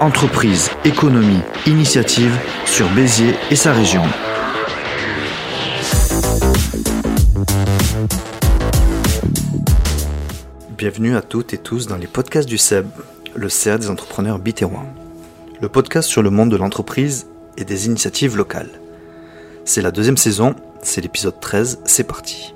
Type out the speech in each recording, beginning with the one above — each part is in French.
Entreprise, économie, initiative sur Béziers et sa région. Bienvenue à toutes et tous dans les podcasts du SEB, le CA des entrepreneurs bitérois. Le podcast sur le monde de l'entreprise et des initiatives locales. C'est la deuxième saison, c'est l'épisode 13, c'est parti.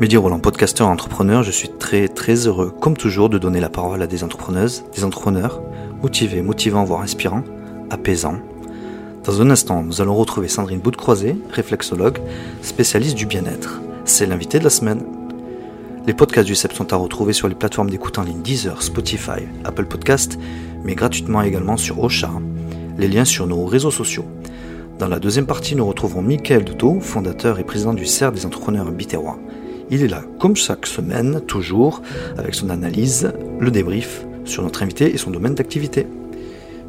Mehdi Roland, podcasteur entrepreneur, je suis très très heureux, comme toujours, de donner la parole à des entrepreneuses, des entrepreneurs, motivés, motivants, voire inspirants, apaisants. Dans un instant, nous allons retrouver Sandrine Boudcroisé, réflexologue, spécialiste du bien-être. C'est l'invité de la semaine. Les podcasts du CEP sont à retrouver sur les plateformes d'écoute en ligne Deezer, Spotify, Apple Podcast, mais gratuitement également sur Ocha. Les liens sur nos réseaux sociaux. Dans la deuxième partie, nous retrouvons Michael Duto, fondateur et président du CERF des entrepreneurs bitérois. Il est là, comme chaque semaine, toujours, avec son analyse, le débrief sur notre invité et son domaine d'activité.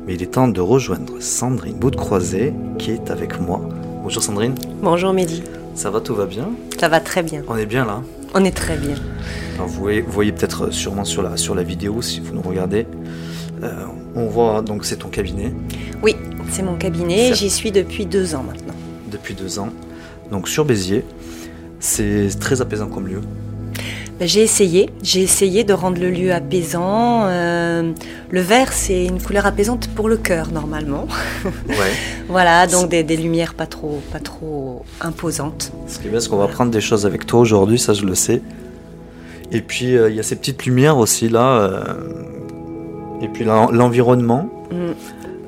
Mais il est temps de rejoindre Sandrine Boudcroisé, qui est avec moi. Bonjour Sandrine. Bonjour Mehdi. Ça va, tout va bien? Ça va très bien. On est bien là On est très bien. Alors, vous voyez, peut-être sûrement sur la, sur la vidéo, si vous nous regardez, euh, on voit donc c'est ton cabinet. Oui, c'est mon cabinet. J'y suis depuis deux ans maintenant. depuis deux ans, donc sur Béziers. C'est très apaisant comme lieu. Ben, J'ai essayé. J'ai essayé de rendre le lieu apaisant. Euh, le vert, c'est une couleur apaisante pour le cœur normalement. Ouais. voilà, donc des, des lumières pas trop, pas trop imposantes. Ce qui est bien, c'est qu'on va apprendre des choses avec toi aujourd'hui, ça je le sais. Et puis euh, il y a ces petites lumières aussi là. euh, et puis l'en- l'environnement. Mm.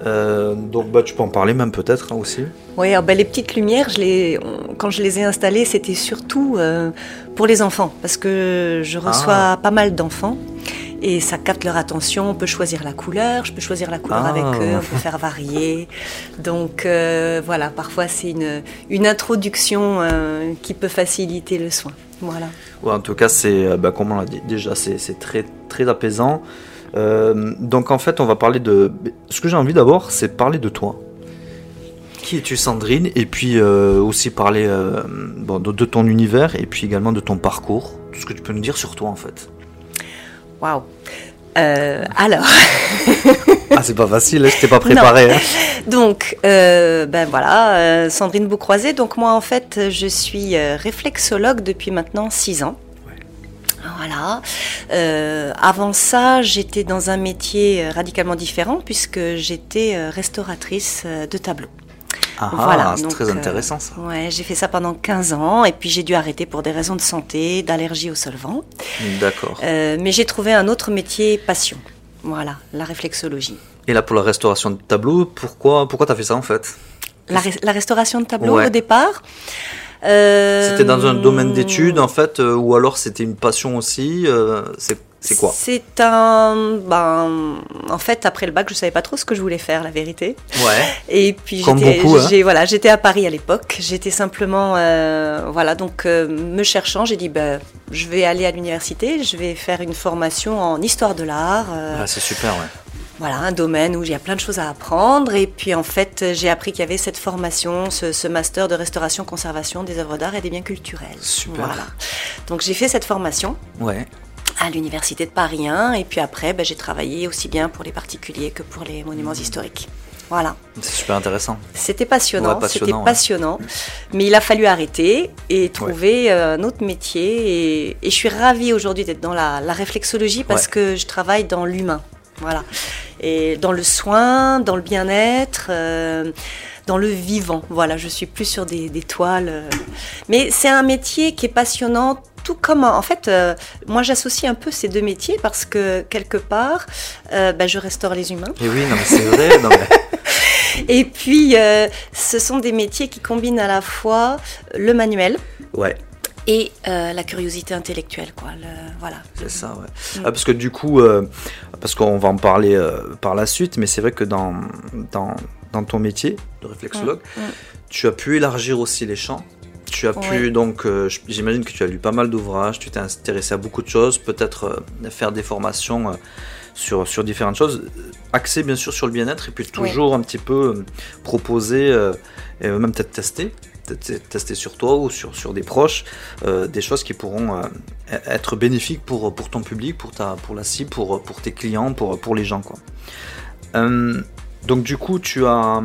Euh, donc bah, tu peux en parler même peut-être hein, aussi. Oui, alors, ben, les petites lumières, je les, on- quand je les ai installées, c'était surtout euh, pour les enfants, parce que je reçois Ah. pas mal d'enfants. Et ça capte leur attention, on peut choisir la couleur, je peux choisir la couleur Ah. avec eux, on peut faire varier. Donc euh, voilà, parfois c'est une, une introduction qui peut faciliter le soin. Voilà. Ouais, en tout cas, c'est, bah, comme on l'a dit déjà, c'est c'est très, très apaisant. Euh, donc en fait, on va parler de... Ce que j'ai envie d'abord, c'est parler de toi. Qui es-tu Sandrine? Et puis euh, aussi parler euh, bon, de, de ton univers et puis également de ton parcours. Tout ce que tu peux nous dire sur toi en fait. Waouh. Alors, Ah, c'est pas facile, hein, je t'ai pas préparé. hein. donc, ben voilà, Sandrine Beaucroisé. Donc moi, en fait, je suis réflexologue depuis maintenant six ans. Voilà. Euh, avant ça, j'étais dans un métier euh, radicalement différent puisque j'étais euh, restauratrice euh, de tableaux. Ah, Voilà, c'est très euh, intéressant ça. Ouais, j'ai fait ça pendant 15 ans et puis j'ai dû arrêter pour des raisons de santé, d'allergie aux solvants. D'accord. Euh, mais j'ai trouvé un autre métier passion. Voilà, la réflexologie. Et là, pour la restauration de tableaux, pourquoi, pourquoi t'as fait ça en fait? La, res- la restauration de tableaux Ouais. au départ? Euh, C'était dans un domaine d'études en fait, euh, ou alors c'était une passion aussi euh, C'est c'est quoi? C'est un. Ben, en fait, après le bac, je savais pas trop ce que je voulais faire, la vérité. Ouais. Et puis j'étais, hein. voilà, j'étais à Paris à l'époque. J'étais simplement, euh, voilà, donc euh, me cherchant, j'ai dit, ben, je vais aller à l'université, je vais faire une formation en histoire de l'art. euh, Ah, c'est super, ouais. Voilà, un domaine où il y a plein de choses à apprendre. Et puis en fait, j'ai appris qu'il y avait cette formation, ce, ce master de restauration-conservation des œuvres d'art et des biens culturels. Super. Voilà. Donc j'ai fait cette formation Ouais. à l'université de Paris 1. Et puis après, ben, j'ai travaillé aussi bien pour les particuliers que pour les monuments historiques. Voilà. C'est super intéressant. C'était passionnant, Ouais, passionnant, c'était ouais. passionnant. Mais il a fallu arrêter et trouver euh, un autre métier. Et, et je suis ravie aujourd'hui d'être dans la, la réflexologie parce que je travaille dans l'humain. Voilà. Et dans le soin, dans le bien-être, euh, dans le vivant. Voilà, je suis plus sur des, des toiles. euh. Mais c'est un métier qui est passionnant. Tout comme, en fait, euh, moi j'associe un peu ces deux métiers parce que quelque part, euh, ben, je restaure les humains. Et oui, non c'est vrai. non, mais- Et puis, euh, ce sont des métiers qui combinent à la fois le manuel Ouais, et euh, la curiosité intellectuelle, quoi. Le- voilà. c'est ça, ouais. Mm. Ah, parce que du coup, euh, parce qu'on va en parler euh, par la suite, mais c'est vrai que dans, dans, dans ton métier de réflexologue, Mm, mm. tu as pu élargir aussi les champs. Tu as pu, donc, j'imagine que tu as lu pas mal d'ouvrages, tu t'es intéressé à beaucoup de choses, peut-être faire des formations sur, sur différentes choses, axées bien sûr sur le bien-être, et puis toujours un petit peu proposer, et même peut-être tester tester sur toi ou sur, sur des proches, des choses qui pourront être bénéfiques pour, pour ton public, pour, ta, pour la cible, pour, pour tes clients, pour, pour les gens. Quoi. donc du coup, tu as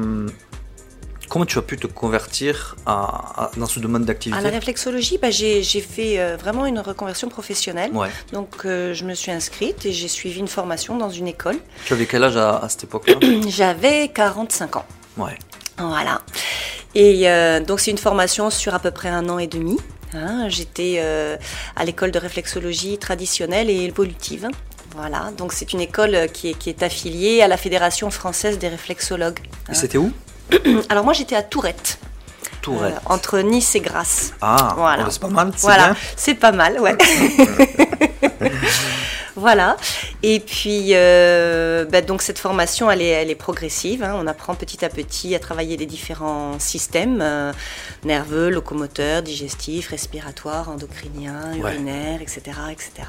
comment tu as pu te convertir dans ce domaine d'activité? À la réflexologie, bah, j'ai fait euh, vraiment une reconversion professionnelle. Donc euh, je me suis inscrite et j'ai suivi une formation dans une école. Tu avais quel âge à, cette époque-là? J'avais 45 ans. Ouais. Voilà. Et euh, donc c'est une formation sur à peu près un an et demi. Hein. J'étais à l'école de réflexologie traditionnelle et évolutive. Voilà, donc c'est une école qui est, qui est, affiliée à la Fédération française des réflexologues. Et c'était où? Alors moi j'étais à Tourette. Tourette. Euh, entre Nice et Grasse. Ah, voilà. c'est pas mal. Voilà, c'est pas mal, ouais. voilà. Et puis, euh, bah, donc cette formation, elle est, elle est progressive. Hein. On apprend petit à petit à travailler les différents systèmes euh, nerveux, locomoteurs, digestifs, respiratoires, endocriniens, urinaires, etc., etc.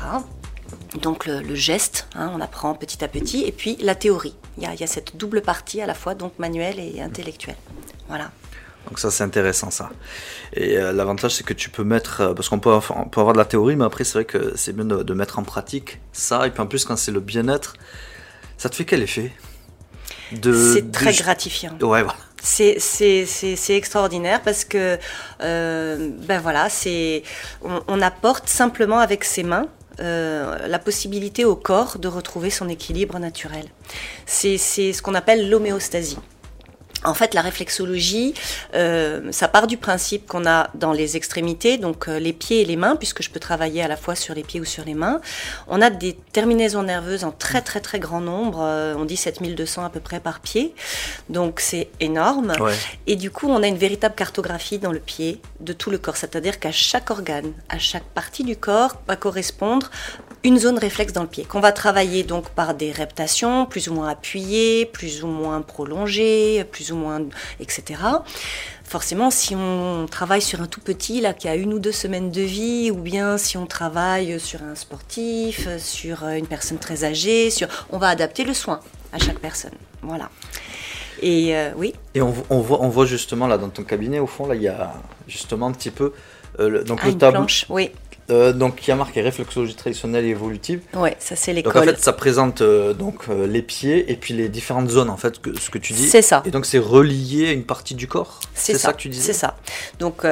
Donc le, geste, hein, on apprend petit à petit, et puis la théorie. Il y, a, cette double partie à la fois donc manuelle et intellectuelle. Voilà. Donc ça c'est intéressant ça. Et euh, l'avantage c'est que tu peux mettre, euh, parce qu'on peut, peut, avoir de la théorie, mais après c'est vrai que c'est bien de, mettre en pratique ça. Et puis en plus quand c'est le bien-être, ça te fait quel effet? C'est très gratifiant. Ouais voilà. C'est extraordinaire parce que euh, ben voilà, c'est on, on, apporte simplement avec ses mains euh, la possibilité au corps de retrouver son équilibre naturel. C'est ce qu'on appelle l'homéostasie. En fait, la réflexologie, euh, ça part du principe qu'on a dans les extrémités, donc euh, les pieds et les mains, puisque je peux travailler à la fois sur les pieds ou sur les mains. On a des terminaisons nerveuses en très très très grand nombre, euh, on dit 7200 à peu près par pied, donc c'est énorme. Et du coup, on a une véritable cartographie dans le pied de tout le corps, c'est-à-dire qu'à chaque organe, à chaque partie du corps va correspondre une zone réflexe dans le pied, qu'on va travailler donc par des reptations plus ou moins appuyées, plus ou moins prolongées, plus ou moins, etc. Forcément, si on travaille sur un tout petit, là, qui a une ou deux semaines de vie, ou bien si on travaille sur un sportif, sur une personne très âgée, sur, on va adapter le soin à chaque personne. Voilà. Et euh, oui. Et on, voit, on voit justement là dans ton cabinet, au fond, là, il y a justement un petit peu euh, donc ah, le tableau. oui. Euh, donc qui a marqué réflexologie traditionnelle et évolutive. Ouais, ça c'est l'école. Donc en fait, ça présente euh, donc euh, les pieds et puis les différentes zones en fait, que, ce que tu dis. C'est ça. Et donc c'est relié à une partie du corps. C'est ça. que tu disais. C'est ça. Donc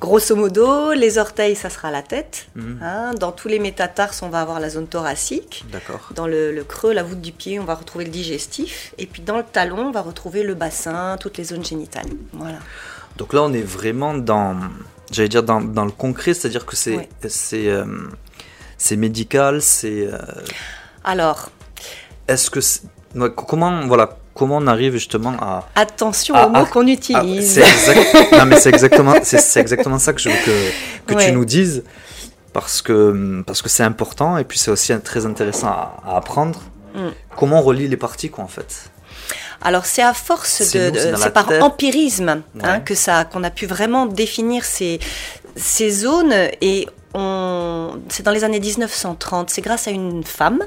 grosso modo, les orteils, ça sera la tête. Mhm. Hein. Dans tous les métatarses, on va avoir la zone thoracique. D'accord. Dans le, le, creux, la voûte du pied, on va retrouver le digestif. Et puis dans le talon, on va retrouver le bassin, toutes les zones génitales. Voilà. Donc là, on est vraiment dans j'allais dire dans, dans, le concret, c'est-à-dire que c'est c'est euh, c'est médical, c'est. Euh, Alors. Est-ce que comment voilà comment on arrive justement à attention aux mots qu'on utilise. c'est non mais c'est exactement c'est exactement ça que je veux que, que tu nous dises parce que parce que c'est important et puis c'est aussi très intéressant à, apprendre. Mm. Comment on relie les parties quoi en fait? Alors c'est à force de, c'est par empirisme hein, que ça, qu'on a pu vraiment définir ces, ces zones et c'est dans les années 1930, c'est grâce à une femme,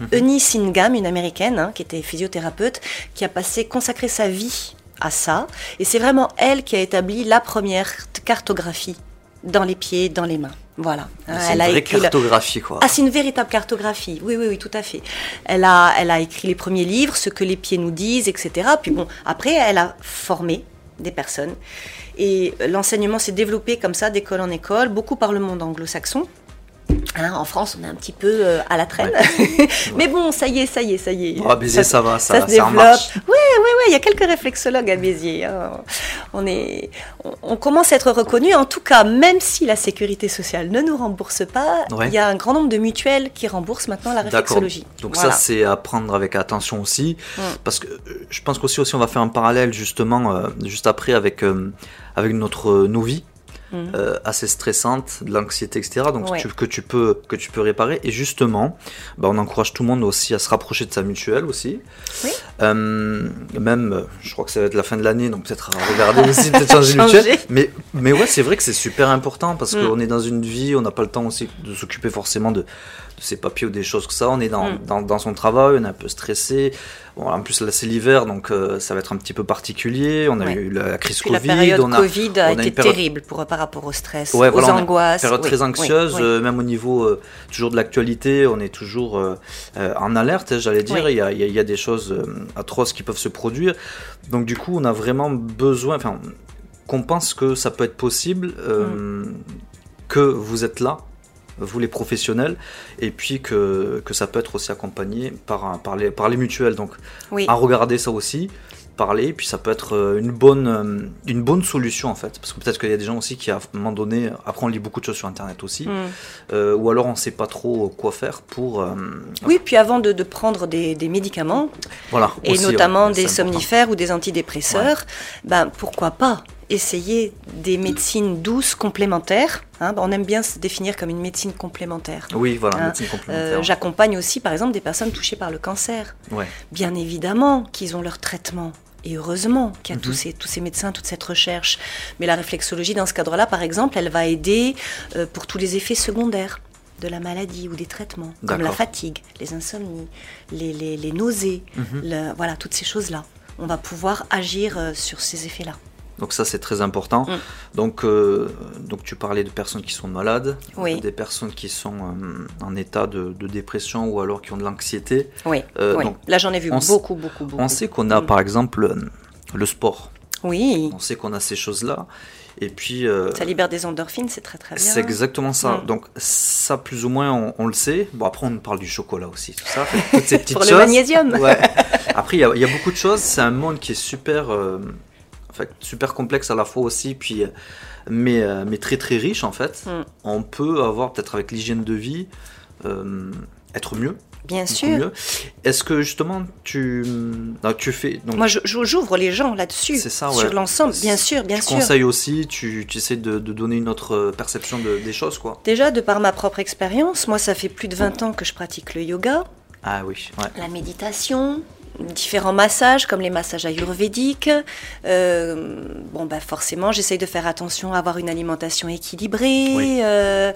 mhm. Eunice Ingham, une américaine, hein, qui était physiothérapeute, qui a passé, consacré sa vie à ça. Et c'est vraiment elle qui a établi la première cartographie dans les pieds, dans les mains. Voilà. C'est une vraie cartographie, quoi. Ah, c'est une véritable cartographie. Oui, oui, oui, tout à fait. Elle a, elle a écrit les premiers livres, ce que les pieds nous disent, etc. Puis bon, après, elle a formé des personnes. Et l'enseignement s'est développé comme ça, d'école en école, beaucoup par le monde anglo-saxon. Hein, en France, on est un petit peu euh, à la traîne. Mais bon, ça y est, ça y est, ça y est. Oh, Béziers, ça, va, ça, ça, se développe. Oui, oui, oui, il y a quelques réflexologues à Béziers. Hein. On, est, on, commence à être reconnu. En tout cas, même si la sécurité sociale ne nous rembourse pas, il y a un grand nombre de mutuelles qui remboursent maintenant la réflexologie. Donc ça, c'est à prendre avec attention aussi. Mm. Parce que euh, je pense qu'aussi aussi, on va faire un parallèle justement, euh, juste après, avec, avec notre, nos vies. Mhm. Euh, assez stressante, de l'anxiété, etc. Donc que tu peux que tu peux réparer. Et justement, bah, on encourage tout le monde aussi à se rapprocher de sa mutuelle aussi. Euh, même, je crois que ça va être la fin de l'année, donc peut-être à regarder aussi, peut-être changer le mutuelle. Mais, mais ouais, c'est vrai que c'est super important parce Mm. qu'on est dans une vie, on n'a pas le temps aussi de s'occuper forcément de, de ses papiers ou des choses comme ça. On est dans, Mm. dans, dans son travail, on est un peu stressé. Bon, en plus, là, c'est l'hiver, donc euh, ça va être un petit peu particulier. On a Ouais. eu la, la crise Puis Covid. la période on a, Covid a on a été période- terrible pour, par rapport au stress, Ouais, aux voilà, angoisses. période Oui, très anxieuse, oui. euh, même au niveau euh, toujours de l'actualité, on est toujours en alerte, hein, j'allais dire, il, y a, il y a- il y a des choses atroces qui peuvent se produire. Donc du coup, on a vraiment besoin, enfin, qu'on pense que ça peut être possible, euh, Mm. que vous êtes là, vous les professionnels, et puis que, que ça peut être aussi accompagné par, un- par, les, par les mutuelles. Donc Oui. à regarder ça aussi, parler, puis ça peut être euh, une bonne, euh, une bonne solution en fait. Parce que peut-être qu'il y a des gens aussi qui, à un moment donné, après on lit beaucoup de choses sur internet aussi, Mm. euh, ou alors on sait pas trop quoi faire pour. euh, Oui, puis avant de, de prendre des, des médicaments, voilà. et aussi, notamment ouais, des important. somnifères ou des antidépresseurs, ben pourquoi pas essayer des médecines douces complémentaires. hein. on aime bien se définir comme une médecine complémentaire. Oui, voilà, Hein, médecine Euh, complémentaire. J'accompagne aussi, par exemple, des personnes touchées par le cancer. ouais. Bien évidemment qu'ils ont leur traitement. Et heureusement qu'il y a Mhm. tous, ces, tous ces médecins, toute cette recherche. Mais la réflexologie, dans ce cadre-là, par exemple, elle va aider euh, pour tous les effets secondaires de la maladie ou des traitements, comme la fatigue, les insomnies, les, les- les nausées, Mhm. le- voilà, toutes ces choses-là. On va pouvoir agir euh, sur ces effets-là. Donc ça c'est très important. Mm. Donc, euh, donc tu parlais de personnes qui sont malades, Oui. des personnes qui sont euh, en état de, de dépression ou alors qui ont de l'anxiété. Oui, Euh, oui. donc, là j'en ai vu beaucoup, beaucoup, beaucoup. On sait qu'on a Mm. par exemple le sport. Oui, On sait qu'on a ces choses-là. Et puis ça libère des endorphines, c'est très très bien. C'est exactement ça. Mm. Donc ça, plus ou moins, on, on le sait. Bon, après, on parle du chocolat aussi, tout ça. Toutes ces petites Pour le choses. magnésium. Ouais. Après, il y, a- il y a beaucoup de choses. C'est un monde qui est super, fait, super complexe à la fois aussi, puis, euh, mais, euh, mais très très riche en fait. Mm. On peut avoir peut-être avec l'hygiène de vie euh, être mieux, Bien sûr. Est-ce que justement tu, non, tu fais donc Moi, j'ouvre les gens là-dessus, C'est ça, ouais. sur l'ensemble, bien sûr, bien tu sûr. conseilles aussi, tu, tu essaies de, de donner une autre perception de- des choses quoi. Déjà, de par ma propre expérience, moi, ça fait plus de 20 ans que je pratique le yoga, Ah oui, ouais. la méditation, différents massages comme les massages ayurvédiques. Euh, bon, bah forcément, j'essaye de faire attention à avoir une alimentation équilibrée. Oui. euh,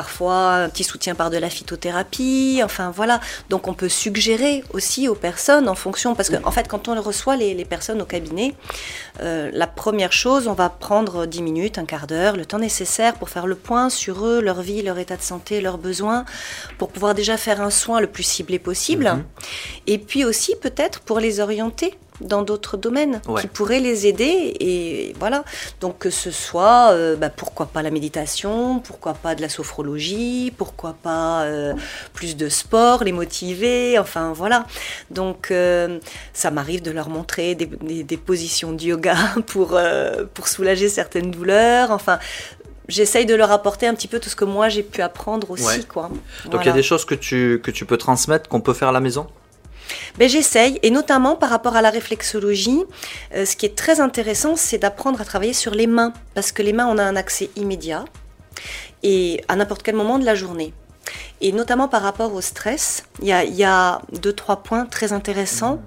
parfois, un petit soutien par de la phytothérapie. Enfin, voilà. Donc, on peut suggérer aussi aux personnes en fonction. Parce qu'en en fait, quand on reçoit les, les personnes au cabinet, euh, la première chose, on va prendre 10 minutes, un quart d'heure, le temps nécessaire pour faire le point sur eux, leur vie, leur état de santé, leurs besoins, pour pouvoir déjà faire un soin le plus ciblé possible. Mhm. Et puis aussi peut-être pour les orienter dans d'autres domaines Ouais. qui pourraient les aider et voilà donc que ce soit euh, bah, pourquoi pas la méditation pourquoi pas de la sophrologie pourquoi pas euh, plus de sport les motiver enfin voilà donc euh, ça m'arrive de leur montrer des, des- des positions de yoga pour pour soulager certaines douleurs enfin J'essaye de leur apporter un petit peu tout ce que moi j'ai pu apprendre aussi, Ouais. quoi. Donc il y a des choses que tu, que tu peux transmettre, qu'on peut faire à la maison? Ben, J'essaye, et notamment par rapport à la réflexologie, euh, ce qui est très intéressant, c'est d'apprendre à travailler sur les mains, parce que les mains, on a un accès immédiat, et à n'importe quel moment de la journée. Et notamment par rapport au stress, il y a, y a deux, trois points très intéressants.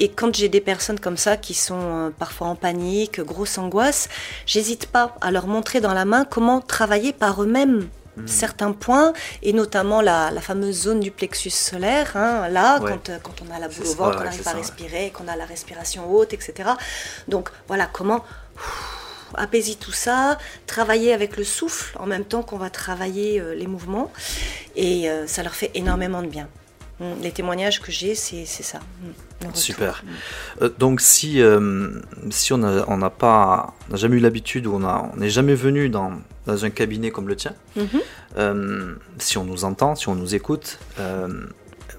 Et quand j'ai des personnes comme ça qui sont euh, parfois en panique, grosse angoisse, j'hésite pas à leur montrer dans la main comment travailler par eux-mêmes Mhm. certains points, et notamment la, la fameuse zone du plexus solaire, hein, là, Ouais. quand, euh, quand on a la boule au ventre, qu'on n'arrive pas à ouais. respirer, qu'on a la respiration haute, etc. Donc voilà, comment apaiser tout ça, travailler avec le souffle en même temps qu'on va travailler euh, les mouvements, et euh, ça leur fait énormément de bien. Mm, Les témoignages que j'ai, c'est c'est ça. Super. Euh, donc si, euh, si on n'a on n'a pas, on jamais eu l'habitude ou on a- n'est jamais venu dans, dans un cabinet comme le tien, Mhm. euh, si on nous entend, si on nous écoute,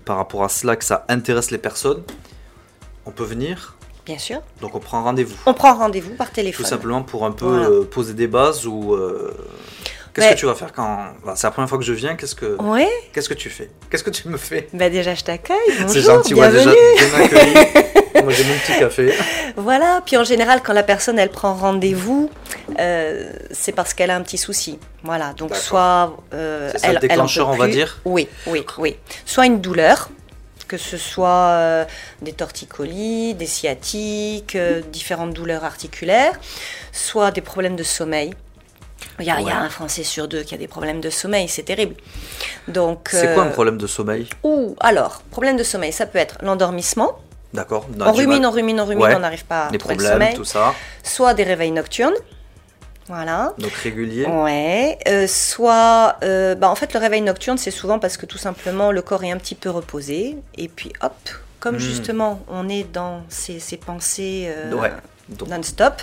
par rapport à cela, que ça intéresse les personnes, on peut venir, Bien sûr. donc on prend rendez-vous. On prend rendez-vous par Tout téléphone. simplement pour un peu Voilà. poser des bases ou... Qu'est-ce que tu vas faire quand... bah, c'est la première fois que je viens, qu'est-ce que, qu'est-ce que tu fais? Qu'est-ce que tu me fais? Bah déjà je t'accueille. C'est gentil, ouais, déjà bienvenue. bien accueilli. Moi j'ai mon petit café. Voilà, puis en général, quand la personne elle prend rendez-vous, euh, c'est parce qu'elle a un petit souci. Voilà, donc soit euh, C'est ça, elle, le déclencheur, on va dire Oui, oui, oui. Soit une douleur que ce soit euh, des torticolis, des sciatiques, euh, différentes douleurs articulaires, soit des problèmes de sommeil. Il y, a, il y a Ouais. un Français sur deux qui a des problèmes de sommeil, c'est terrible. Donc, C'est quoi un euh, problème de sommeil? Ou alors, problème de sommeil, ça peut être l'endormissement. D'accord. On rumine, on rumine, on rumine, Ouais. on n'arrive pas à Les trouver le problèmes, sommeil. tout ça. Soit des réveils nocturnes. Voilà. Donc régulier. Ouais, euh, soit, euh, bah, en fait, le réveil nocturne, c'est souvent parce que tout simplement le corps est un petit peu reposé, et puis hop, comme Hmm. justement on est dans ces, ces pensées Ouais. Non-stop,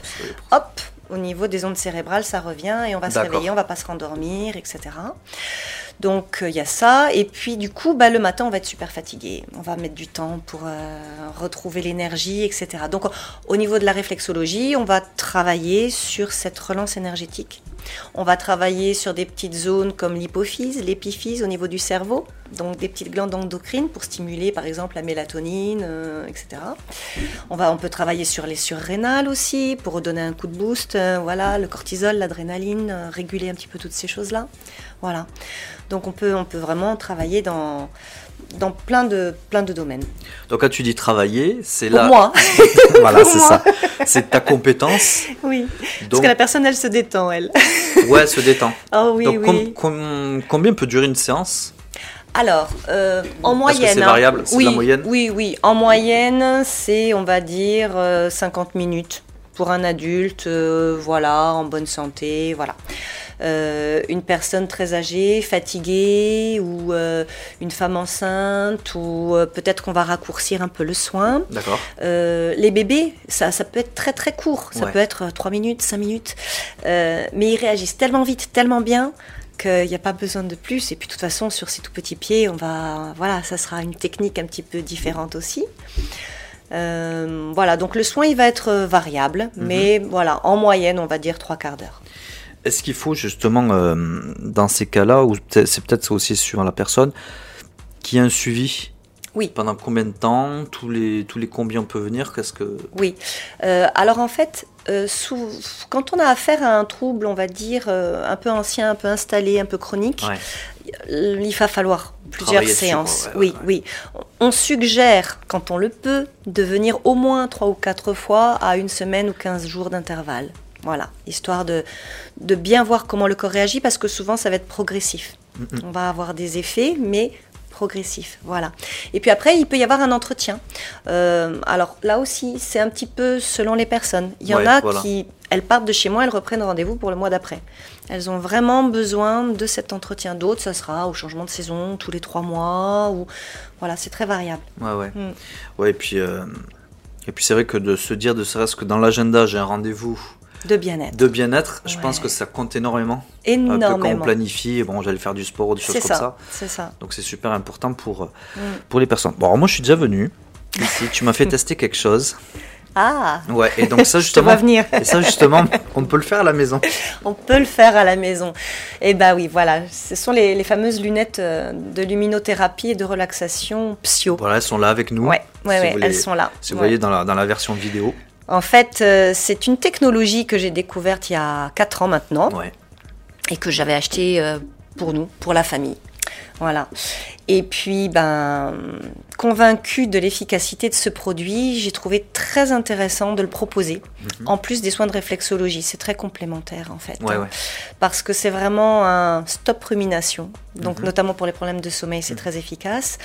hop, au niveau des ondes cérébrales, ça revient et on va se réveiller, on va pas se rendormir, etc. Donc euh, il y a ça, et puis du coup, bah, le matin, on va être super fatigué, on va mettre du temps pour euh, retrouver l'énergie, etc. Donc au niveau de la réflexologie, on va travailler sur cette relance énergétique. On va travailler sur des petites zones comme l'hypophyse, l'épiphyse au niveau du cerveau, donc des petites glandes endocrines pour stimuler par exemple la mélatonine, euh, etc. On, peut travailler sur les surrénales aussi pour redonner un coup de boost, voilà, le cortisol, l'adrénaline, réguler un petit peu toutes ces choses-là. Voilà. Donc on peut, on peut vraiment travailler dans, dans plein, de, plein de domaines. Donc quand tu dis travailler, c'est là. moi, voilà, c'est ça. C'est ta compétence. oui. Parce Donc, que la personne, elle se détend, elle. ouais, elle se détend. Oh oui, Donc, com- oui. com- combien peut durer une séance? Alors, euh, en Parce moyenne. c'est hein. variable, c'est oui, la moyenne Oui, oui. En moyenne, c'est, on va dire, euh, 50 minutes pour un adulte, euh, voilà, en bonne santé, voilà. Euh, une personne très âgée, fatiguée, ou euh, une femme enceinte, ou euh, peut-être qu'on va raccourcir un peu le soin. D'accord. Les bébés, ça, ça peut être très très court, ça Ouais. peut être 3 minutes, 5 minutes, mais ils réagissent tellement vite, tellement bien qu'il n'y a pas besoin de plus. Et puis de toute façon, sur ces tout petits pieds, on va, voilà, ça sera une technique un petit peu différente aussi. Euh, voilà, donc le soin il va être variable, Mhm. mais voilà, en moyenne, on va dire trois quarts d'heure. Est-ce qu'il faut justement, euh, dans ces cas-là, ou c'est peut-être aussi suivant la personne, qu'il y ait un suivi Oui. Pendant combien de temps tous les, tous les combien on peut venir Qu'est-ce que... Oui. Euh, alors en fait, euh, sous- quand on a affaire à un trouble, on va dire euh, un peu ancien, un peu installé, un peu chronique, Ouais. il va falloir plusieurs Travailler séances. ouais, oui, ouais, oui. On suggère, quand on le peut, de venir au moins trois ou quatre fois à une semaine ou 15 jours d'intervalle. Voilà, histoire de, de bien voir comment le corps réagit, parce que souvent ça va être progressif. On va avoir des effets, mais progressif, voilà. Et puis après, il peut y avoir un entretien. Euh, alors là aussi, c'est un petit peu selon les personnes. Il y en a voilà. qui, elles partent de chez moi, elles reprennent rendez-vous pour le mois d'après. Elles ont vraiment besoin de cet entretien. D'autres, ça sera au changement de saison, tous les trois mois, ou voilà, c'est très variable. Ouais, ouais. Mm. Ouais, et puis, euh, et puis c'est vrai que de se dire, de serait-ce que dans l'agenda, j'ai un rendez-vous De bien-être. de bien-être, je Ouais. pense que ça compte énormément. Un peu quand on Énormément. planifie, bon, j'allais faire du sport ou des choses C'est comme ça, ça. c'est ça. Donc c'est super important pour, euh, Mm. pour les personnes. Bon, alors moi je suis déjà venu ici, tu m'as fait tester quelque chose. Ah, Ouais, et donc ça justement, venir. et ça justement, on peut le faire à la maison. On peut le faire à la maison. Et bah oui, voilà, ce sont les, les fameuses lunettes euh, de luminothérapie et de relaxation Psio. Voilà, elles sont là avec nous. Ouais, ouais, si elles sont là. Si vous voyez dans la, dans la version vidéo. En fait, euh, c'est une technologie que j'ai découverte il y a 4 ans maintenant Ouais. et que j'avais achetée euh, pour nous, pour la famille. Voilà. Et puis, ben, convaincue de l'efficacité de ce produit, j'ai trouvé très intéressant de le proposer. Mhm. En plus des soins de réflexologie, c'est très complémentaire en fait. Ouais, hein. ouais. Parce que c'est vraiment un stop rumination. Donc, Mhm. notamment pour les problèmes de sommeil, c'est très efficace.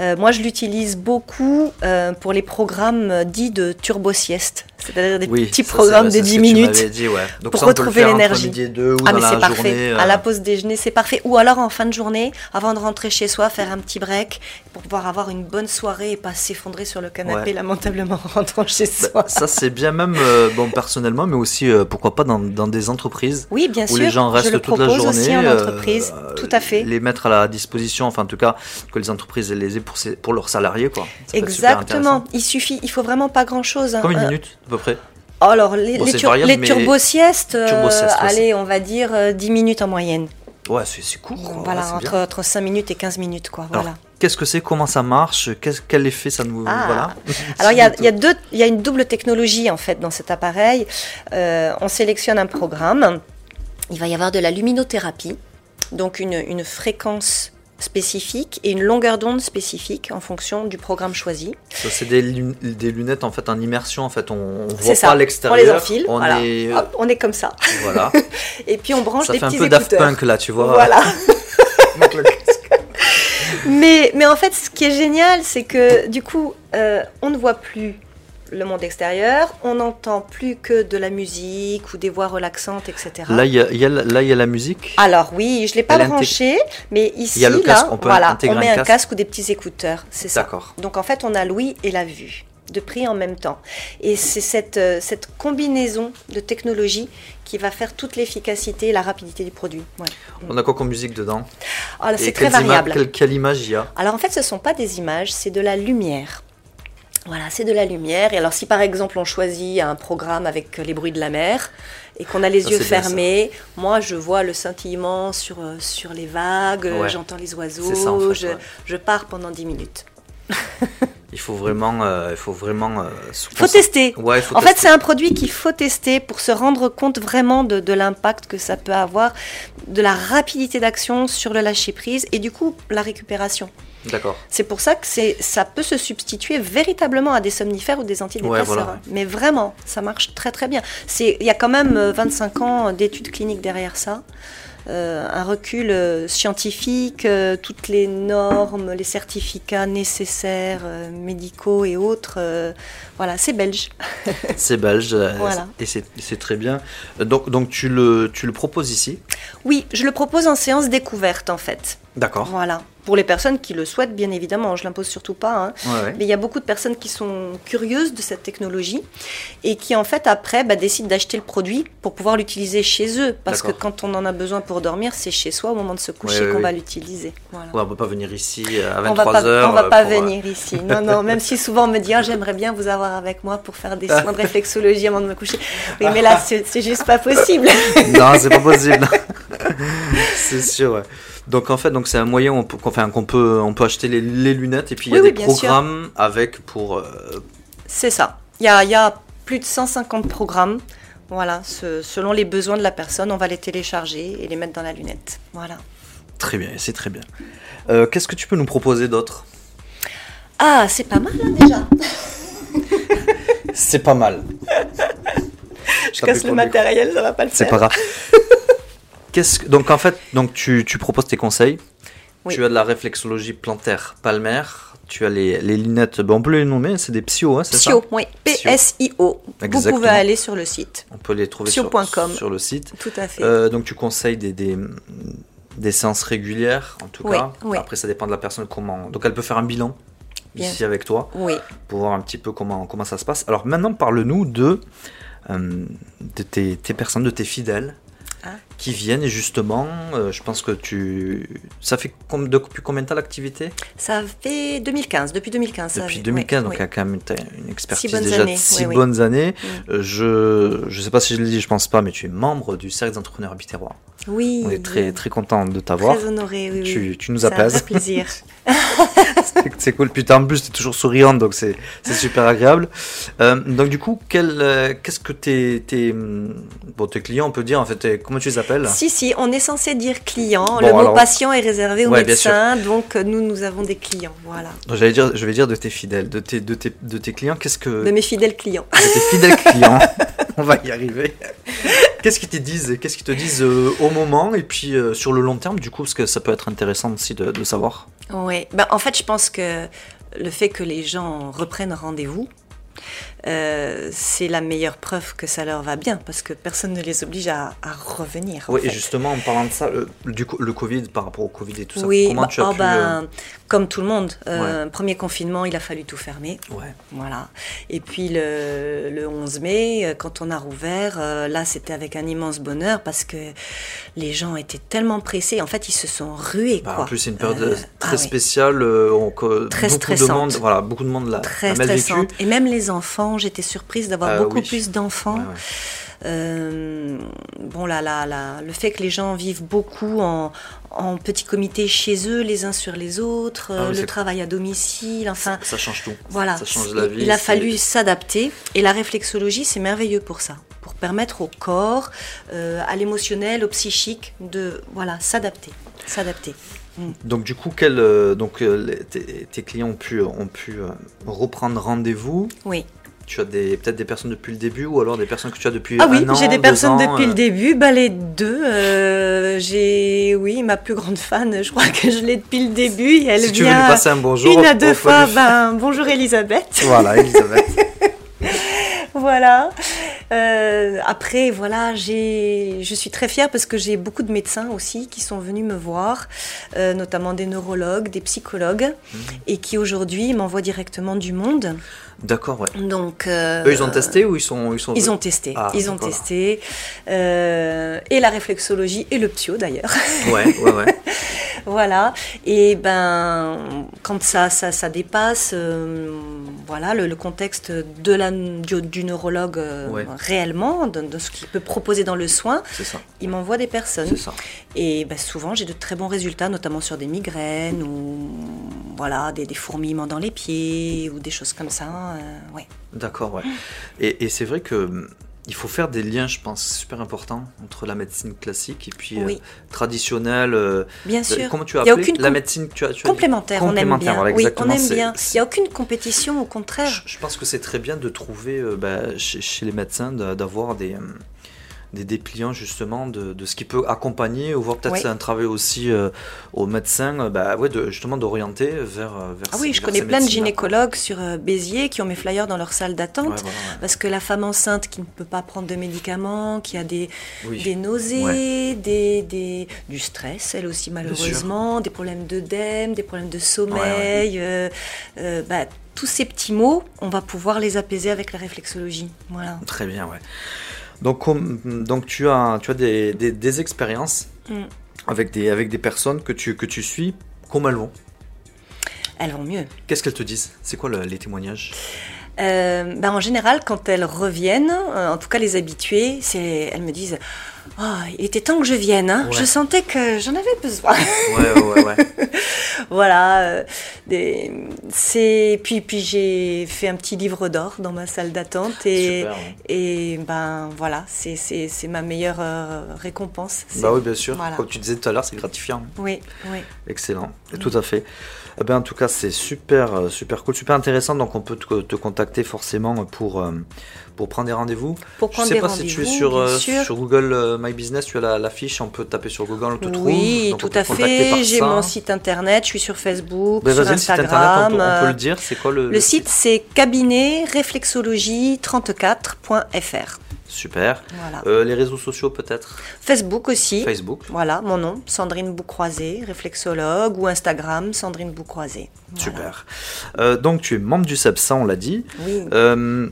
Euh, moi, je l'utilise beaucoup euh, pour les programmes euh, dits de turbo sieste, c'est-à-dire des Oui, petits ça, programmes de c'est ce 10 que tu minutes. m'avais dit, ouais. Donc pour ça, retrouver l'énergie. Ah mais c'est parfait. journée. À euh, la pause déjeuner, c'est parfait. Ou alors en fin de journée, avant de rentrer chez soi, faire un petit break pour pouvoir avoir une bonne soirée et pas s'effondrer sur le canapé Ouais. lamentablement en rentrant chez bah, soi. ça c'est bien même euh, bon personnellement, mais aussi euh, pourquoi pas dans, dans des entreprises. Oui, bien où sûr. les gens restent je le toute la journée. aussi en euh, entreprise. euh, Tout à fait. Les mettre à la disposition, enfin en tout cas que les entreprises les aient pour, ses- pour leurs salariés quoi. Ça Exactement. Il suffit, il faut vraiment pas grand-chose. hein. Comme une minute à peu près? Alors, les, Bon, les, tur- variable, les mais- turbo-siestes, allez, on va dire euh, 10 minutes en moyenne. Ouais, c'est court. quoi. voilà, Ouais, entre, entre 5 minutes et 15 minutes, quoi. Alors, Voilà. Qu'est-ce que c'est Comment ça marche Qu'est-ce- Quel effet ça nous Ah. voilà Alors, il y a, y, a deux- il y a une double technologie, en fait, dans cet appareil. Euh, on sélectionne un programme. Il va y avoir de la luminothérapie, donc une, une fréquence spécifique et une longueur d'onde spécifique en fonction du programme choisi. Ça, c'est des, lun- des lunettes en fait en immersion. En fait, on, C'est voit ça. pas On l'extérieur. les enfile. On voilà. est Hop, on est comme ça. voilà. Et puis on branche Ça des fait un petits peu Daft écouteurs. Punk là, tu vois. Voilà. mais, mais en fait, ce qui est génial, c'est que du coup, euh, on ne voit plus le monde extérieur, on n'entend plus que de la musique ou des voix relaxantes, etc. Là, il y a, y la- là, il y a la musique. Alors oui, je l'ai pas branché, mais ici, y a le casque, là, on peut voilà, on met un casque. casque ou des petits écouteurs, c'est ça. D'accord. Donc en fait, on a l'ouïe et la vue de prix en même temps. Et c'est cette, euh, cette combinaison de technologies qui va faire toute l'efficacité et la rapidité du produit. Ouais. On a quoi comme musique dedans? Ah, c'est très ima- variable. quelle, quelle image il y a? Alors en fait, ce ne sont pas des images, c'est de la lumière. Voilà, c'est de la lumière. Et alors si par exemple on choisit un programme avec les bruits de la mer et qu'on a les Ça, yeux fermés, moi je vois le scintillement sur, euh, sur les vagues, Ouais. j'entends les oiseaux, C'est ça, en fait, je, ouais. je pars pendant 10 minutes. Il faut vraiment, euh, il faut vraiment. euh, faut tester. Ouais, il faut En fait, c'est un produit qu'il faut tester pour se rendre compte vraiment de, de l'impact que ça peut avoir, de la rapidité d'action sur le lâcher prise et du coup la récupération. D'accord. C'est pour ça que c'est, ça peut se substituer véritablement à des somnifères ou des antidépresseurs. Ouais, voilà. Mais vraiment, ça marche très très bien. C'est, il y a quand même euh, 25 ans d'études cliniques derrière ça. Euh, un recul euh, scientifique, euh, toutes les normes, les certificats nécessaires, euh, médicaux et autres. euh, voilà, c'est belge. C'est belge euh, Voilà. et c'est c'est très bien. Donc, donc tu, le, tu le proposes ici? Oui, je le propose en séance découverte en fait. D'accord. Voilà. Pour les personnes qui le souhaitent, bien évidemment, je l'impose surtout pas. hein. Ouais, ouais. Mais il y a beaucoup de personnes qui sont curieuses de cette technologie et qui en fait après bah, décident d'acheter le produit pour pouvoir l'utiliser chez eux. Parce que quand on en a besoin pour dormir, c'est chez soi au moment de se coucher Ouais, qu'on va l'utiliser. Voilà. On peut pas venir ici à on va 23 pas, heures. on va euh, pas pour, euh, venir ici. Non, non, même si souvent on me dit Ah, j'aimerais bien vous avoir avec moi pour faire des soins de réflexologie avant de me coucher. Oui, mais là, c'est juste pas possible. non, c'est pas possible. c'est sûr. ouais. Donc en fait, donc c'est un moyen peut, enfin, qu'on peut, on peut acheter les, les lunettes et puis il y a Oui, des sûr. programmes avec pour. euh, C'est ça. Il y a, il y a plus de 150 programmes. Voilà, ce- selon les besoins de la personne, on va les télécharger et les mettre dans la lunette. Voilà. très bien, c'est très bien. Euh, Qu'est-ce que tu peux nous proposer d'autre? Ah, c'est pas mal hein, déjà. C'est pas mal. Je casse le matériel, ça va pas le C'est faire. pas grave. Qu'est-ce que- donc en fait, donc tu, tu proposes tes conseils. Oui. Tu as de la réflexologie plantaire palmaire. Tu as les, les lunettes. ben, on peut les nommer, c'est des psyos, hein, c'est ça Psyo, oui. Psyo. P-S-I-O. Vous pouvez aller sur le site. On peut les trouver sur, le site. Tout à fait. Euh, donc tu conseilles des, des, des séances régulières, en tout Oui, cas. oui. Après, ça dépend de la personne comment. Donc elle peut faire un bilan Bien. ici avec toi Oui. pour voir un petit peu comment, comment ça se passe. Alors maintenant, parle-nous de, euh, de tes, tes personnes, de tes fidèles. Qui viennent et justement, euh, je pense que tu... Ça fait com- depuis combien de temps l'activité? Ça fait 2015. Depuis 2015. ça Depuis fait- 2015, oui, donc il y a quand même une expertise déjà années, de six oui, oui. bonnes années. Euh, je ne sais pas si je l'ai dit, je pense pas, mais tu es membre du Cercle des entrepreneurs biterrois. Oui. On est très, très content de t'avoir. Très honoré, oui. Tu, tu nous apaises. vrai plaisir. C'est- cool. Puis t'es- en plus, tu es toujours souriante, donc c'est super agréable. Euh, donc du coup, quel, euh, qu'est-ce que tes, tes, bon, tes clients, on peut dire, en fait, comment tu les appelles? Si, si, on est censé dire client. Bon, le mot patient est réservé aux Ouais, médecins, donc euh, nous, nous avons des clients. Voilà. J'allais dire, Je vais dire de tes fidèles, de tes, de tes, de tes clients, qu'est-ce que... De mes fidèles clients. de tes fidèles clients, on va y arriver. Qu'est-ce qu'ils te disent Qu'est-ce qu'ils te disent euh, au moment et puis euh, sur le long terme, du coup, parce que ça peut être intéressant aussi de, de savoir. Oui, ben, en fait, je pense que le fait que les gens reprennent rendez-vous, euh, c'est la meilleure preuve que ça leur va bien, parce que personne ne les oblige à, à revenir. en Oui, et justement, en parlant de ça, le, du le Covid, par rapport au Covid et tout ça, oui, comment bah, tu as oh, pu... ben, comme tout le monde, euh, premier confinement, il a fallu tout fermer. euh, Ouais. Voilà. Et puis le, le 11 mai, euh, quand on a rouvert, euh, là c'était avec un immense bonheur parce que les gens étaient tellement pressés. En fait, ils se sont rués. Bah, quoi. en plus, c'est une période Euh, très ah spéciale. euh, on- Très beaucoup de stressante. monde, voilà, beaucoup de monde l'a Très l'a mal vécu. stressante. Et même les enfants, j'étais surprise d'avoir Euh, beaucoup oui. plus d'enfants. Ouais. Euh, bon, là, là, là, le fait que les gens vivent beaucoup en, en petits comités chez eux, les uns sur les autres, Ah le travail à domicile, enfin, Ça change tout. voilà. Ça change la vie. Il a fallu s'adapter. Et la réflexologie, c'est merveilleux pour ça, pour permettre au corps, euh, à l'émotionnel, au psychique, de voilà s'adapter, s'adapter. Donc du coup, quel, euh, donc, tes, tes clients ont pu, ont pu reprendre rendez-vous Oui. Tu as des- peut-être des personnes depuis le début ou alors des personnes que tu as depuis Ah oui, j'ai des personnes ans, depuis euh, le début. Bah, les deux. euh, j'ai, oui, ma plus grande fan, je crois que je l'ai depuis le début. Et elle Si tu veux lui vient passer un bonjour. une à deux fois. Ben, bonjour Elisabeth. Voilà, Elisabeth. voilà. Euh, après, voilà, j'ai, je suis très fière parce que j'ai beaucoup de médecins aussi qui sont venus me voir, euh, notamment des neurologues, des psychologues, Mhm. et qui aujourd'hui m'envoient directement du monde. D'accord, ouais. Donc, euh, Eux, ils ont testé ou ils sont, ils sont Ils ont testé, Ah, ils ont d'accord. testé, euh, et la réflexologie et le ptio d'ailleurs. Ouais, ouais, ouais. voilà. Et ben, quand ça, ça, ça dépasse, euh, voilà, le, le contexte de la, du, du neurologue euh, Ouais. réellement, de, de ce qu'il peut proposer dans le soin, il m'envoie des personnes. Et ben, souvent, j'ai de très bons résultats, notamment sur des migraines ou voilà, des, des fourmillements dans les pieds ou des choses comme ça. euh, ouais. D'accord, ouais. Et, et c'est vrai que il faut faire des liens, je pense, super importants entre la médecine classique et puis euh, traditionnelle. euh, Bien euh, sûr. Comment tu as appelé la médecine tu as, tu as dit Complémentaire, on aime Complémentaire, bien. voilà, oui, on aime bien. Il n'y a aucune compétition, au contraire. Je, je pense que c'est très bien de trouver euh, bah, chez, chez les médecins de- d'avoir des, des dépliants justement de, de ce qui peut accompagner ou voir peut-être Oui. c'est un travail aussi euh, aux médecins euh, bah, ouais, de, justement d'orienter vers, euh, vers Ah ces- oui, je connais plein de gynécologues sur euh, Béziers qui ont mes flyers dans leur salle d'attente. Ouais, voilà, ouais. Parce que la femme enceinte qui ne peut pas prendre de médicaments, qui a des, Oui. des nausées, des, des, du stress, elle aussi malheureusement, des problèmes d'œdème, des problèmes de sommeil, euh, bah, tous ces petits mots, on va pouvoir les apaiser avec la réflexologie. Voilà. Très bien, ouais. Donc, donc tu as, tu as des, des, des expériences Mm. avec, des, avec des personnes que tu, que tu suis. Comment elles vont Elles vont mieux. Qu'est-ce qu'elles te disent? C'est quoi le- les témoignages? Euh, bah, en général, quand elles reviennent, euh, en tout cas les habituées, elles me disent Ah, il était temps que je vienne. hein. Ouais. Je sentais que j'en avais besoin. Ouais, ouais, ouais. voilà. euh, des- puis puis j'ai fait un petit livre d'or dans ma salle d'attente et Super, ouais. et ben voilà, c'est ma meilleure récompense. Bah oui, bien sûr. Voilà. Comme tu disais tout à l'heure, c'est gratifiant. Oui, oui. Excellent, tout à fait. Eh ben, en tout cas, c'est super, euh, super cool, super intéressant. Donc, on peut te, te contacter forcément pour, euh, pour prendre des rendez-vous. Pour Je prendre sais des pas si tu es sur, euh, sur Google euh, My Business, tu as la, la fiche, on peut taper sur Google, on te trouve. Oui, tout à fait. J'ai mon site internet, je suis sur Facebook, Ben, sur le site internet, Instagram. on peut, on peut euh, le dire. C'est quoi le, Le site, c'est cabinet-réflexologie34.fr. Super. Voilà. Euh, les réseaux sociaux, peut-être Facebook aussi. Facebook. Voilà, mon nom, Sandrine Boucroisé, réflexologue, ou Instagram, Sandrine Boucroisé. Voilà. Super. Euh, donc, tu es membre du CEP, ça, on l'a dit. Oui. Euh,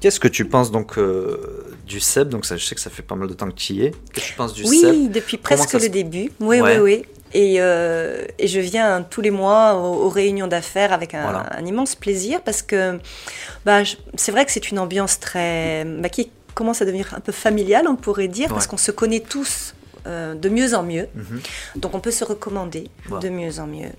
Qu'est-ce que tu penses donc du CEP Donc, ça, je sais que ça fait pas mal de temps que tu y es. Qu'est-ce que tu penses du oui, CEP depuis presque le se- début. Oui, Ouais. oui, oui. Et, euh, et je viens tous les mois aux, aux réunions d'affaires avec un, Voilà. un immense plaisir parce que bah, c'est vrai que c'est une ambiance très bah, qui commence à devenir un peu familiale, on pourrait dire, parce qu'on se connaît tous. Euh, de mieux en mieux, Mhm. donc on peut se recommander de mieux en mieux.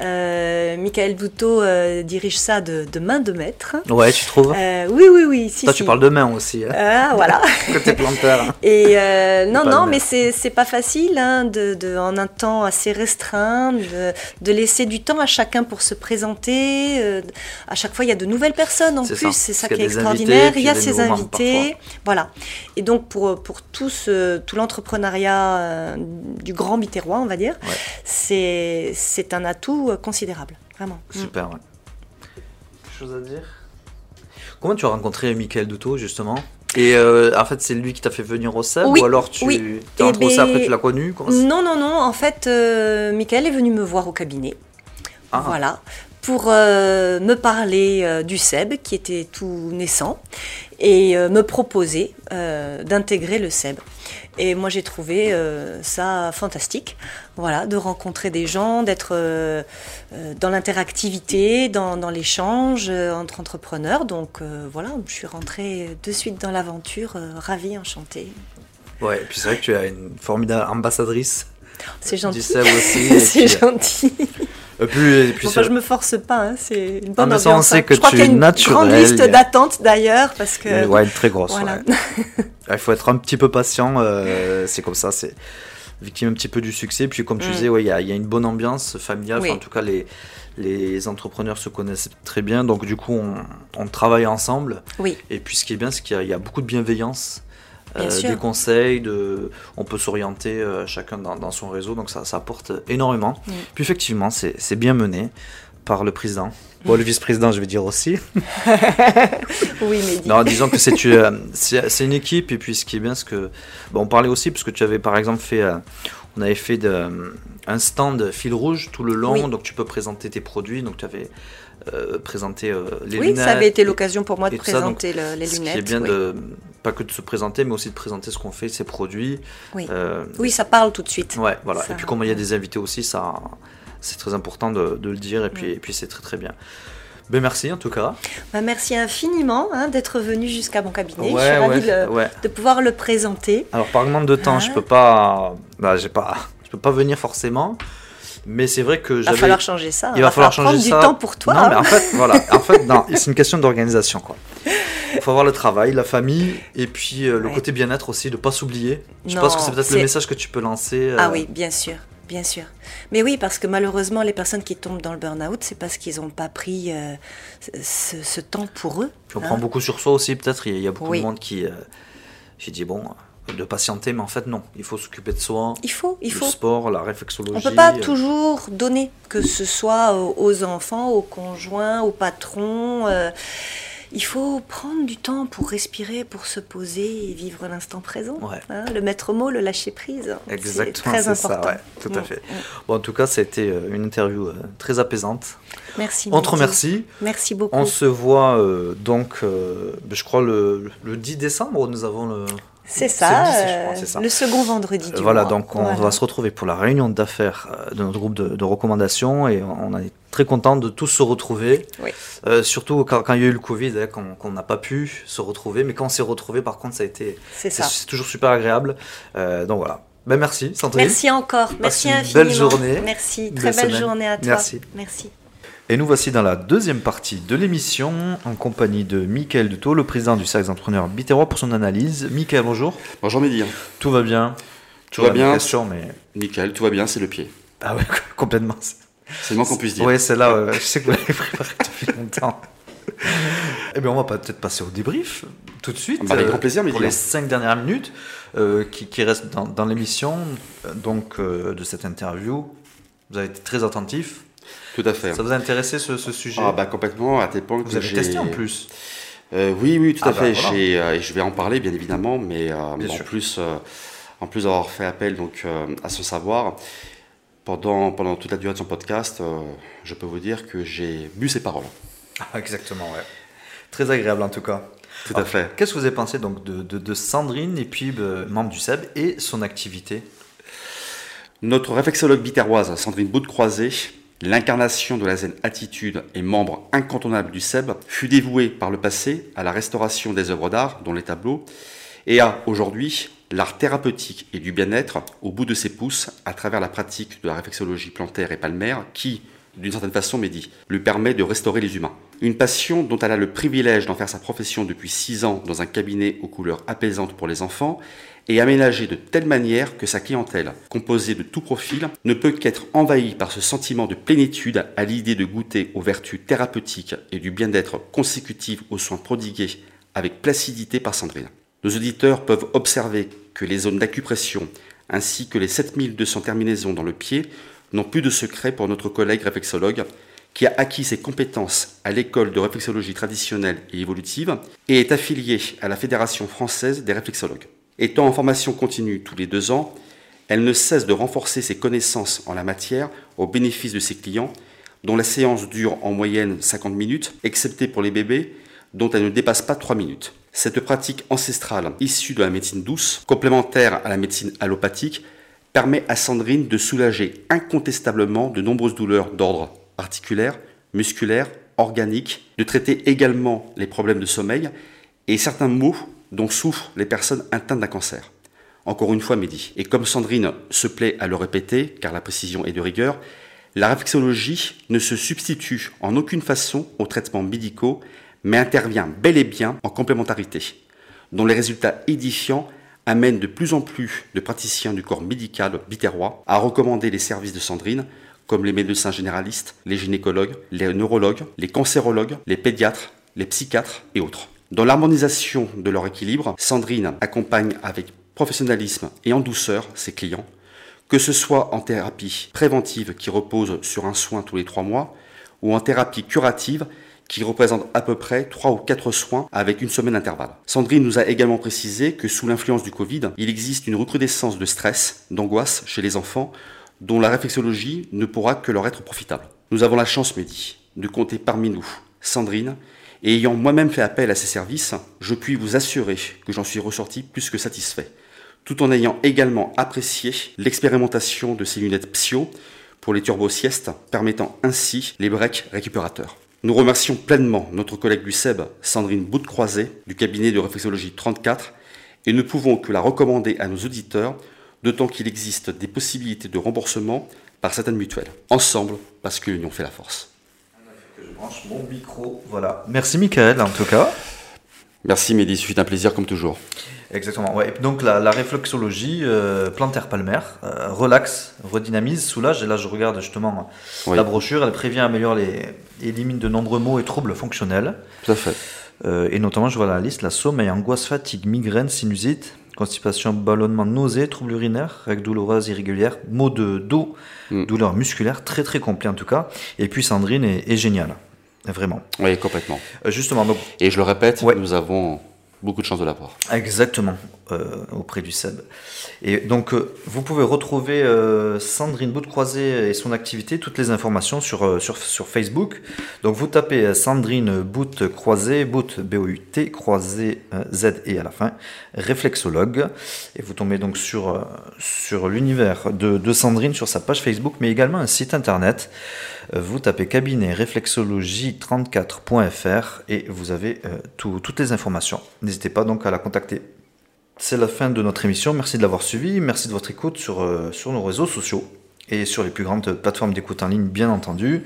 Euh, Michael Boutot euh, dirige ça de, de main de maître. Ouais, tu trouves Euh, oui, oui, oui. Si, Toi, si. tu parles de main aussi, hein, Ah, voilà. côté planteur. hein. Et non, non, mais c'est pas facile hein, de, de, en un temps assez restreint, de, de laisser du temps à chacun pour se présenter. à chaque fois, il y a de nouvelles personnes en plus, c'est ça qui est extraordinaire. Il y a membres invités. Voilà. Et donc, pour, pour tout l'entrepreneuriat euh, du grand Biterrois, on va dire, Ouais. c'est c'est un atout euh, considérable, vraiment. Mm. Super, ouais. Quelque chose à dire? Comment tu as rencontré Michael Duto, justement? Et euh, en fait, c'est lui qui t'a fait venir au CEP Oui, Ou alors tu oui. es rentré Eh au CEP, après ben, tu l'as connu? Non, non, non. En fait, euh, Michael est venu me voir au cabinet. Ah. Voilà. Pour euh, me parler euh, du SEB, qui était tout naissant, et euh, me proposer d'intégrer le SEB. Et moi, j'ai trouvé ça fantastique. Voilà, de rencontrer des gens, d'être dans l'interactivité, dans, dans l'échange entre entrepreneurs. Donc voilà, je suis rentrée de suite dans l'aventure, ravie, enchantée. Ouais, et puis c'est vrai que tu as une formidable ambassadrice C'est du gentil. CEP aussi. et C'est gentil. Et puis, et puis enfin, c'est- je me force pas, hein, c'est une Ah, bonne mais ça, on ambiance. sait hein. que je crois qu'il y a une grande liste a- d'attente d'ailleurs, parce que ouais, une très grosse. voilà. ouais. Il faut être un petit peu patient, euh, c'est comme ça, c'est victime un petit peu du succès. Puis comme tu Mm. disais, ouais, il y, a- il y a une bonne ambiance familiale. Oui. Enfin, en tout cas, les, les entrepreneurs se connaissent très bien. Donc du coup, on, on travaille ensemble. oui, Et puis ce qui est bien, c'est qu'il y a beaucoup de bienveillance. Euh, des conseils, de, on peut s'orienter euh, chacun dans, dans son réseau, donc ça, ça apporte énormément. Mm. Puis effectivement, c'est bien mené par le président. Bon, le vice-président, je vais dire aussi. oui, mais dis- Non, disons que c'est euh, c'est une équipe et puis ce qui est bien, c'est que bon, on parlait aussi parce que tu avais par exemple fait, euh, on avait fait de- un stand fil rouge tout le long, Oui. donc tu peux présenter tes produits, donc tu avais euh, présenté euh, les oui, lunettes. ça avait été l'occasion pour moi de ça, donc, présenter le- les Ce lunettes. qui est bien oui. de pas que de se présenter, mais aussi de présenter ce qu'on fait, ses produits. Oui. Euh, Oui, ça parle tout de suite. Ouais, voilà. Ça- Et puis comme il y a des invités aussi, ça, c'est très important de, de le dire et puis, et puis c'est très très bien. Ben merci en tout cas. Bah, merci infiniment hein, d'être venu jusqu'à mon cabinet. Ouais, je suis ravie ouais, de, ouais. de pouvoir le présenter. Alors par manque de temps, Hein je peux pas, bah, j'ai pas, je peux pas venir forcément. Mais c'est vrai que Il va j'avais. falloir changer ça. Il va falloir changer prendre ça. du temps pour toi. Non, mais hein. en fait, voilà. En fait, non, c'est une question d'organisation, quoi. Il faut avoir le travail, la famille, et puis euh, le Ouais. côté bien-être aussi, de pas s'oublier. Je Non, pense que c'est peut-être le message que tu peux lancer. euh, Ah oui, bien sûr, bien sûr. Mais oui, parce que malheureusement, les personnes qui tombent dans le burn-out, c'est parce qu'ils n'ont pas pris euh, ce, ce temps pour eux. Puis on hein. prend beaucoup sur soi aussi, peut-être. Il y a- beaucoup Oui. de monde qui. J'ai dit, bon, de patienter, mais en fait, non. Il faut s'occuper de soi. Il faut, il le faut. sport, la réflexologie. On peut pas euh, toujours donner, que ce soit aux enfants, aux conjoints, aux patrons. euh, il faut prendre du temps pour respirer, pour se poser et vivre l'instant présent. Ouais. Hein, le maître mot, le lâcher prise. C'est Exactement, c'est ça, ouais, tout à Mm, fait. mm. Bon, en tout cas, ça a été euh, une interview euh, très apaisante. Merci. On te remercie. Merci beaucoup. On se voit euh, donc, je crois, le, le 10 décembre, nous avons le. C'est c'est ça, le 10, je euh, crois, c'est ça. le second vendredi du Voilà, mois. donc on Voilà. va se retrouver pour la réunion d'affaires euh, de notre groupe de, de recommandations et on est très content de tous se retrouver. Oui. Euh, surtout quand, quand il y a eu le Covid, hein, qu'on n'a pas pu se retrouver, mais quand on s'est retrouvé, par contre, ça a été C'est c'est ça. c'est toujours super agréable. Euh, donc voilà. Ben merci, Sandrine. Merci encore. Merci infiniment. belle journée. Merci. Très belle belle semaine. journée à toi. Merci. Merci. Et nous voici dans la deuxième partie de l'émission en compagnie de Mickaël Duto, le président du cercle d'entrepreneurs Biterrois pour son analyse. Mickaël, bonjour. Bonjour Mehdi. Tout va bien Tout va bien. question, mais... Nickel, tout va bien, c'est le pied. Ah ouais, complètement. C'est le moins qu'on puisse dire. Oui, c'est là, euh, je sais que vous l'avez préparé depuis longtemps. Eh bien, on va peut-être passer au débrief tout de suite. Bah, avec euh, grand plaisir, Pour Mehdi. les cinq dernières minutes euh, qui, qui restent dans, dans l'émission donc euh, de cette interview. Vous avez été très attentif. Tout à fait. Ça vous a intéressé ce, ce sujet Ah bah complètement, à tel point que Vous avez j'ai- testé en plus. Euh, oui, oui, tout Ah à bah, fait. voilà. Euh, et je vais en parler bien évidemment, mais euh, Bien en sûr. plus, en plus d'avoir fait appel donc à son savoir pendant pendant toute la durée de son podcast, je peux vous dire que j'ai bu ses paroles. Ah, exactement, ouais. Très agréable en tout cas. Tout Alors, à fait. Qu'est-ce que vous avez pensé donc de, de- de Sandrine et puis euh, membre du SEB et son activité? Notre réflexologue biterroise Sandrine Bout-Croisé, l'incarnation de la zen attitude et membre incontournable du SEB, fut dévouée par le passé à la restauration des œuvres d'art, dont les tableaux, et a aujourd'hui l'art thérapeutique et du bien-être au bout de ses pouces à travers la pratique de la réflexologie plantaire et palmaire qui, d'une certaine façon, Mehdi, lui permet de restaurer les humains. Une passion dont elle a le privilège d'en faire sa profession depuis six ans dans un cabinet aux couleurs apaisantes pour les enfants et aménagé de telle manière que sa clientèle, composée de tout profil, ne peut qu'être envahie par ce sentiment de plénitude à l'idée de goûter aux vertus thérapeutiques et du bien-être consécutifs aux soins prodigués avec placidité par Sandrine. Nos auditeurs peuvent observer que les zones d'acupression ainsi que les 7200 terminaisons dans le pied n'ont plus de secret pour notre collègue réflexologue qui a acquis ses compétences à l'école de réflexologie traditionnelle et évolutive et est affiliée à la Fédération française des réflexologues. Étant en formation continue tous les deux ans, elle ne cesse de renforcer ses connaissances en la matière au bénéfice de ses clients, dont la séance dure en moyenne 50 minutes, excepté pour les bébés, dont elle ne dépasse pas 3 minutes. Cette pratique ancestrale, issue de la médecine douce, complémentaire à la médecine allopathique, permet à Sandrine de soulager incontestablement de nombreuses douleurs d'ordre articulaire, musculaire, organique, de traiter également les problèmes de sommeil et certains maux dont souffrent les personnes atteintes d'un cancer. Encore une fois, Mehdi, et comme Sandrine se plaît à le répéter, car la précision est de rigueur, La réflexologie ne se substitue en aucune façon aux traitements médicaux, mais intervient bel et bien en complémentarité, dont les résultats édifiants amènent de plus en plus de praticiens du corps médical biterrois à recommander les services de Sandrine, comme les médecins généralistes, les gynécologues, les neurologues, les cancérologues, les pédiatres, les psychiatres et autres. Dans l'harmonisation de leur équilibre, Sandrine accompagne avec professionnalisme et en douceur ses clients, que ce soit en thérapie préventive qui repose sur un soin tous les trois mois, ou en thérapie curative qui représente à peu près 3 ou 4 soins avec une semaine d'intervalle. Sandrine nous a également précisé que sous l'influence du Covid, il existe une recrudescence de stress, d'angoisse chez les enfants, dont la réflexologie ne pourra que leur être profitable. Nous avons la chance, Mehdi, de compter parmi nous Sandrine, et ayant moi-même fait appel à ses services, je puis vous assurer que j'en suis ressorti plus que satisfait, tout en ayant également apprécié l'expérimentation de ces lunettes Psio pour les turbo-siestes, permettant ainsi les breaks récupérateurs. Nous remercions pleinement notre collègue du SEB, Sandrine Bout-Croisé, du cabinet de réflexologie 34, et ne pouvons que la recommander à nos auditeurs, d'autant qu'il existe des possibilités de remboursement par certaines mutuelles. Ensemble, parce que l'union fait la force. Je branche mon micro, voilà. Merci Michael en tout cas. Merci Mehdi, c'est un plaisir comme toujours. Exactement. Ouais. Donc la, la réflexologie euh, plantaire palmaire euh, relaxe, redynamise, soulage. Et là, je regarde justement Oui. la brochure. Elle prévient, améliore les, élimine de nombreux maux et troubles fonctionnels. Tout à fait. Euh, et notamment, je vois la liste la sommeil, angoisse, fatigue, migraine, sinusite, constipation, ballonnement, nausée, troubles urinaires, règles douloureuses, irrégulières, maux de dos, Mm. douleurs musculaires, très très complet en tout cas. Et puis Sandrine est, est géniale, vraiment. Oui, complètement. Euh, justement, donc Et je le répète, Ouais. nous avons beaucoup de chance de l'avoir. Exactement, euh, auprès du SEB. Et donc, euh, vous pouvez retrouver euh, Sandrine Bout-Croisé et son activité, toutes les informations sur, sur, sur Facebook. Donc, vous tapez Sandrine Bout-Croisé, Bout, B-O-U-T, Croisé, Z et à la fin, réflexologue. Et vous tombez donc sur, sur l'univers de, de Sandrine, sur sa page Facebook, mais également un site internet. Euh, Vous tapez cabinet réflexologie34.fr et vous avez euh, tout- toutes les informations. N'hésitez pas donc à la contacter. C'est la fin de notre émission. Merci de l'avoir suivi. Merci de votre écoute sur, euh, sur nos réseaux sociaux et sur les plus grandes plateformes d'écoute en ligne, bien entendu.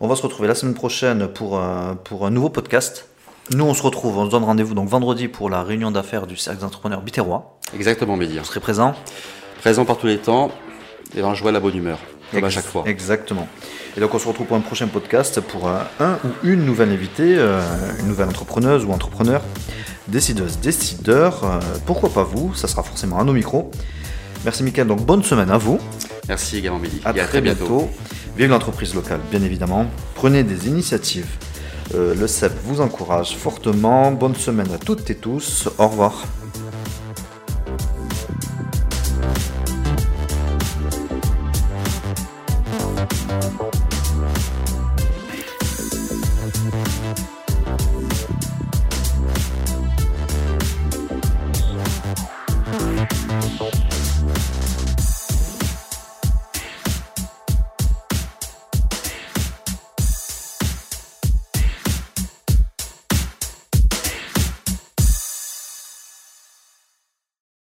On va se retrouver la semaine prochaine pour, un- pour un nouveau podcast. Nous, on se retrouve, on se donne rendez-vous donc vendredi pour la réunion d'affaires du cercle d'entrepreneurs Biterrois. Exactement, Mehdi. Vous serez présent Présent par tous les temps et dans la joie et la bonne humeur, comme à chaque fois. Exactement. Et donc on se retrouve pour un prochain podcast pour un, un ou une nouvelle invitée, euh, une nouvelle entrepreneuse ou entrepreneur, décideuse, décideur. euh, pourquoi pas vous Ça sera forcément à nos micros. Merci Mickaël, donc bonne semaine à vous. Merci également, Mehdi. À et à très bientôt. Vive l'entreprise locale, bien évidemment. Prenez des initiatives. Euh, le CEP vous encourage fortement. Bonne semaine à toutes et tous. Au revoir.